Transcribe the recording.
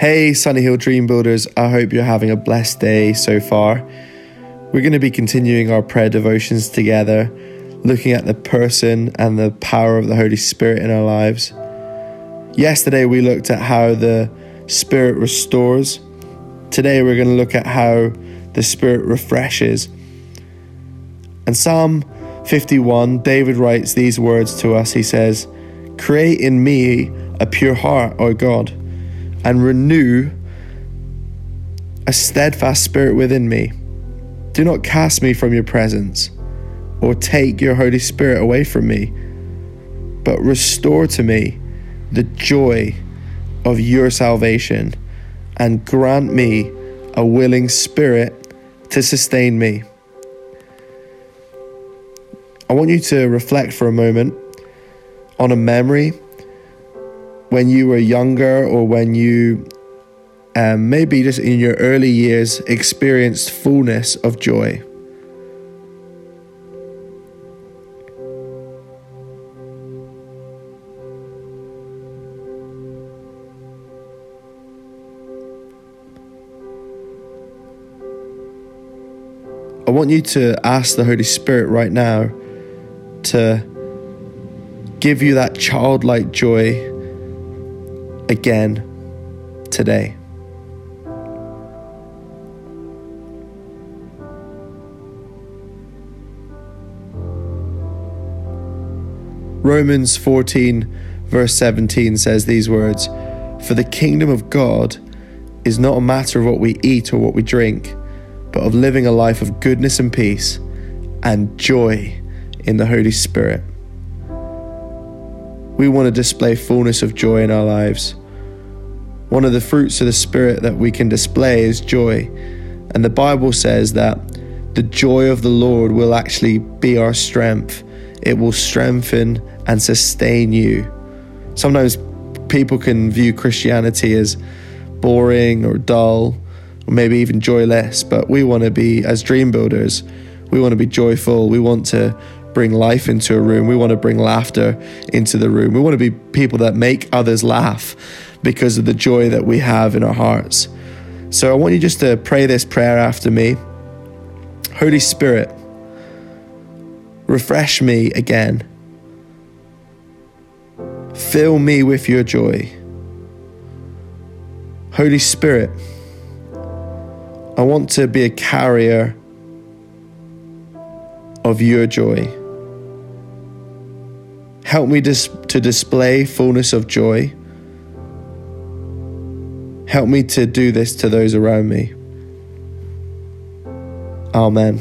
Hey, Sunny Hill Dream Builders, I hope you're having a blessed day so far. We're going to be continuing our prayer devotions together, looking at the person and the power of the Holy Spirit in our lives. Yesterday, we looked at how the Spirit restores. Today, we're going to look at how the Spirit refreshes. And Psalm 51, David writes these words to us. He says, Create in me a pure heart, O God and renew a steadfast spirit within me. Do not cast me from your presence or take your Holy Spirit away from me, but restore to me the joy of your salvation and grant me a willing spirit to sustain me. I want you to reflect for a moment on a memory when you were younger or when you um, maybe just in your early years experienced fullness of joy? I want you to ask the Holy Spirit right now to give you that childlike joy again today. Romans 14, verse 17 says these words For the kingdom of God is not a matter of what we eat or what we drink, but of living a life of goodness and peace and joy in the Holy Spirit. We want to display fullness of joy in our lives. One of the fruits of the Spirit that we can display is joy. And the Bible says that the joy of the Lord will actually be our strength, it will strengthen and sustain you. Sometimes people can view Christianity as boring or dull or maybe even joyless, but we want to be, as dream builders, we want to be joyful. We want to bring life into a room. We want to bring laughter into the room. We want to be people that make others laugh because of the joy that we have in our hearts. So I want you just to pray this prayer after me. Holy Spirit, refresh me again. Fill me with your joy. Holy Spirit, I want to be a carrier of your joy. Help me dis- to display fullness of joy Help me to do this to those around me. Amen.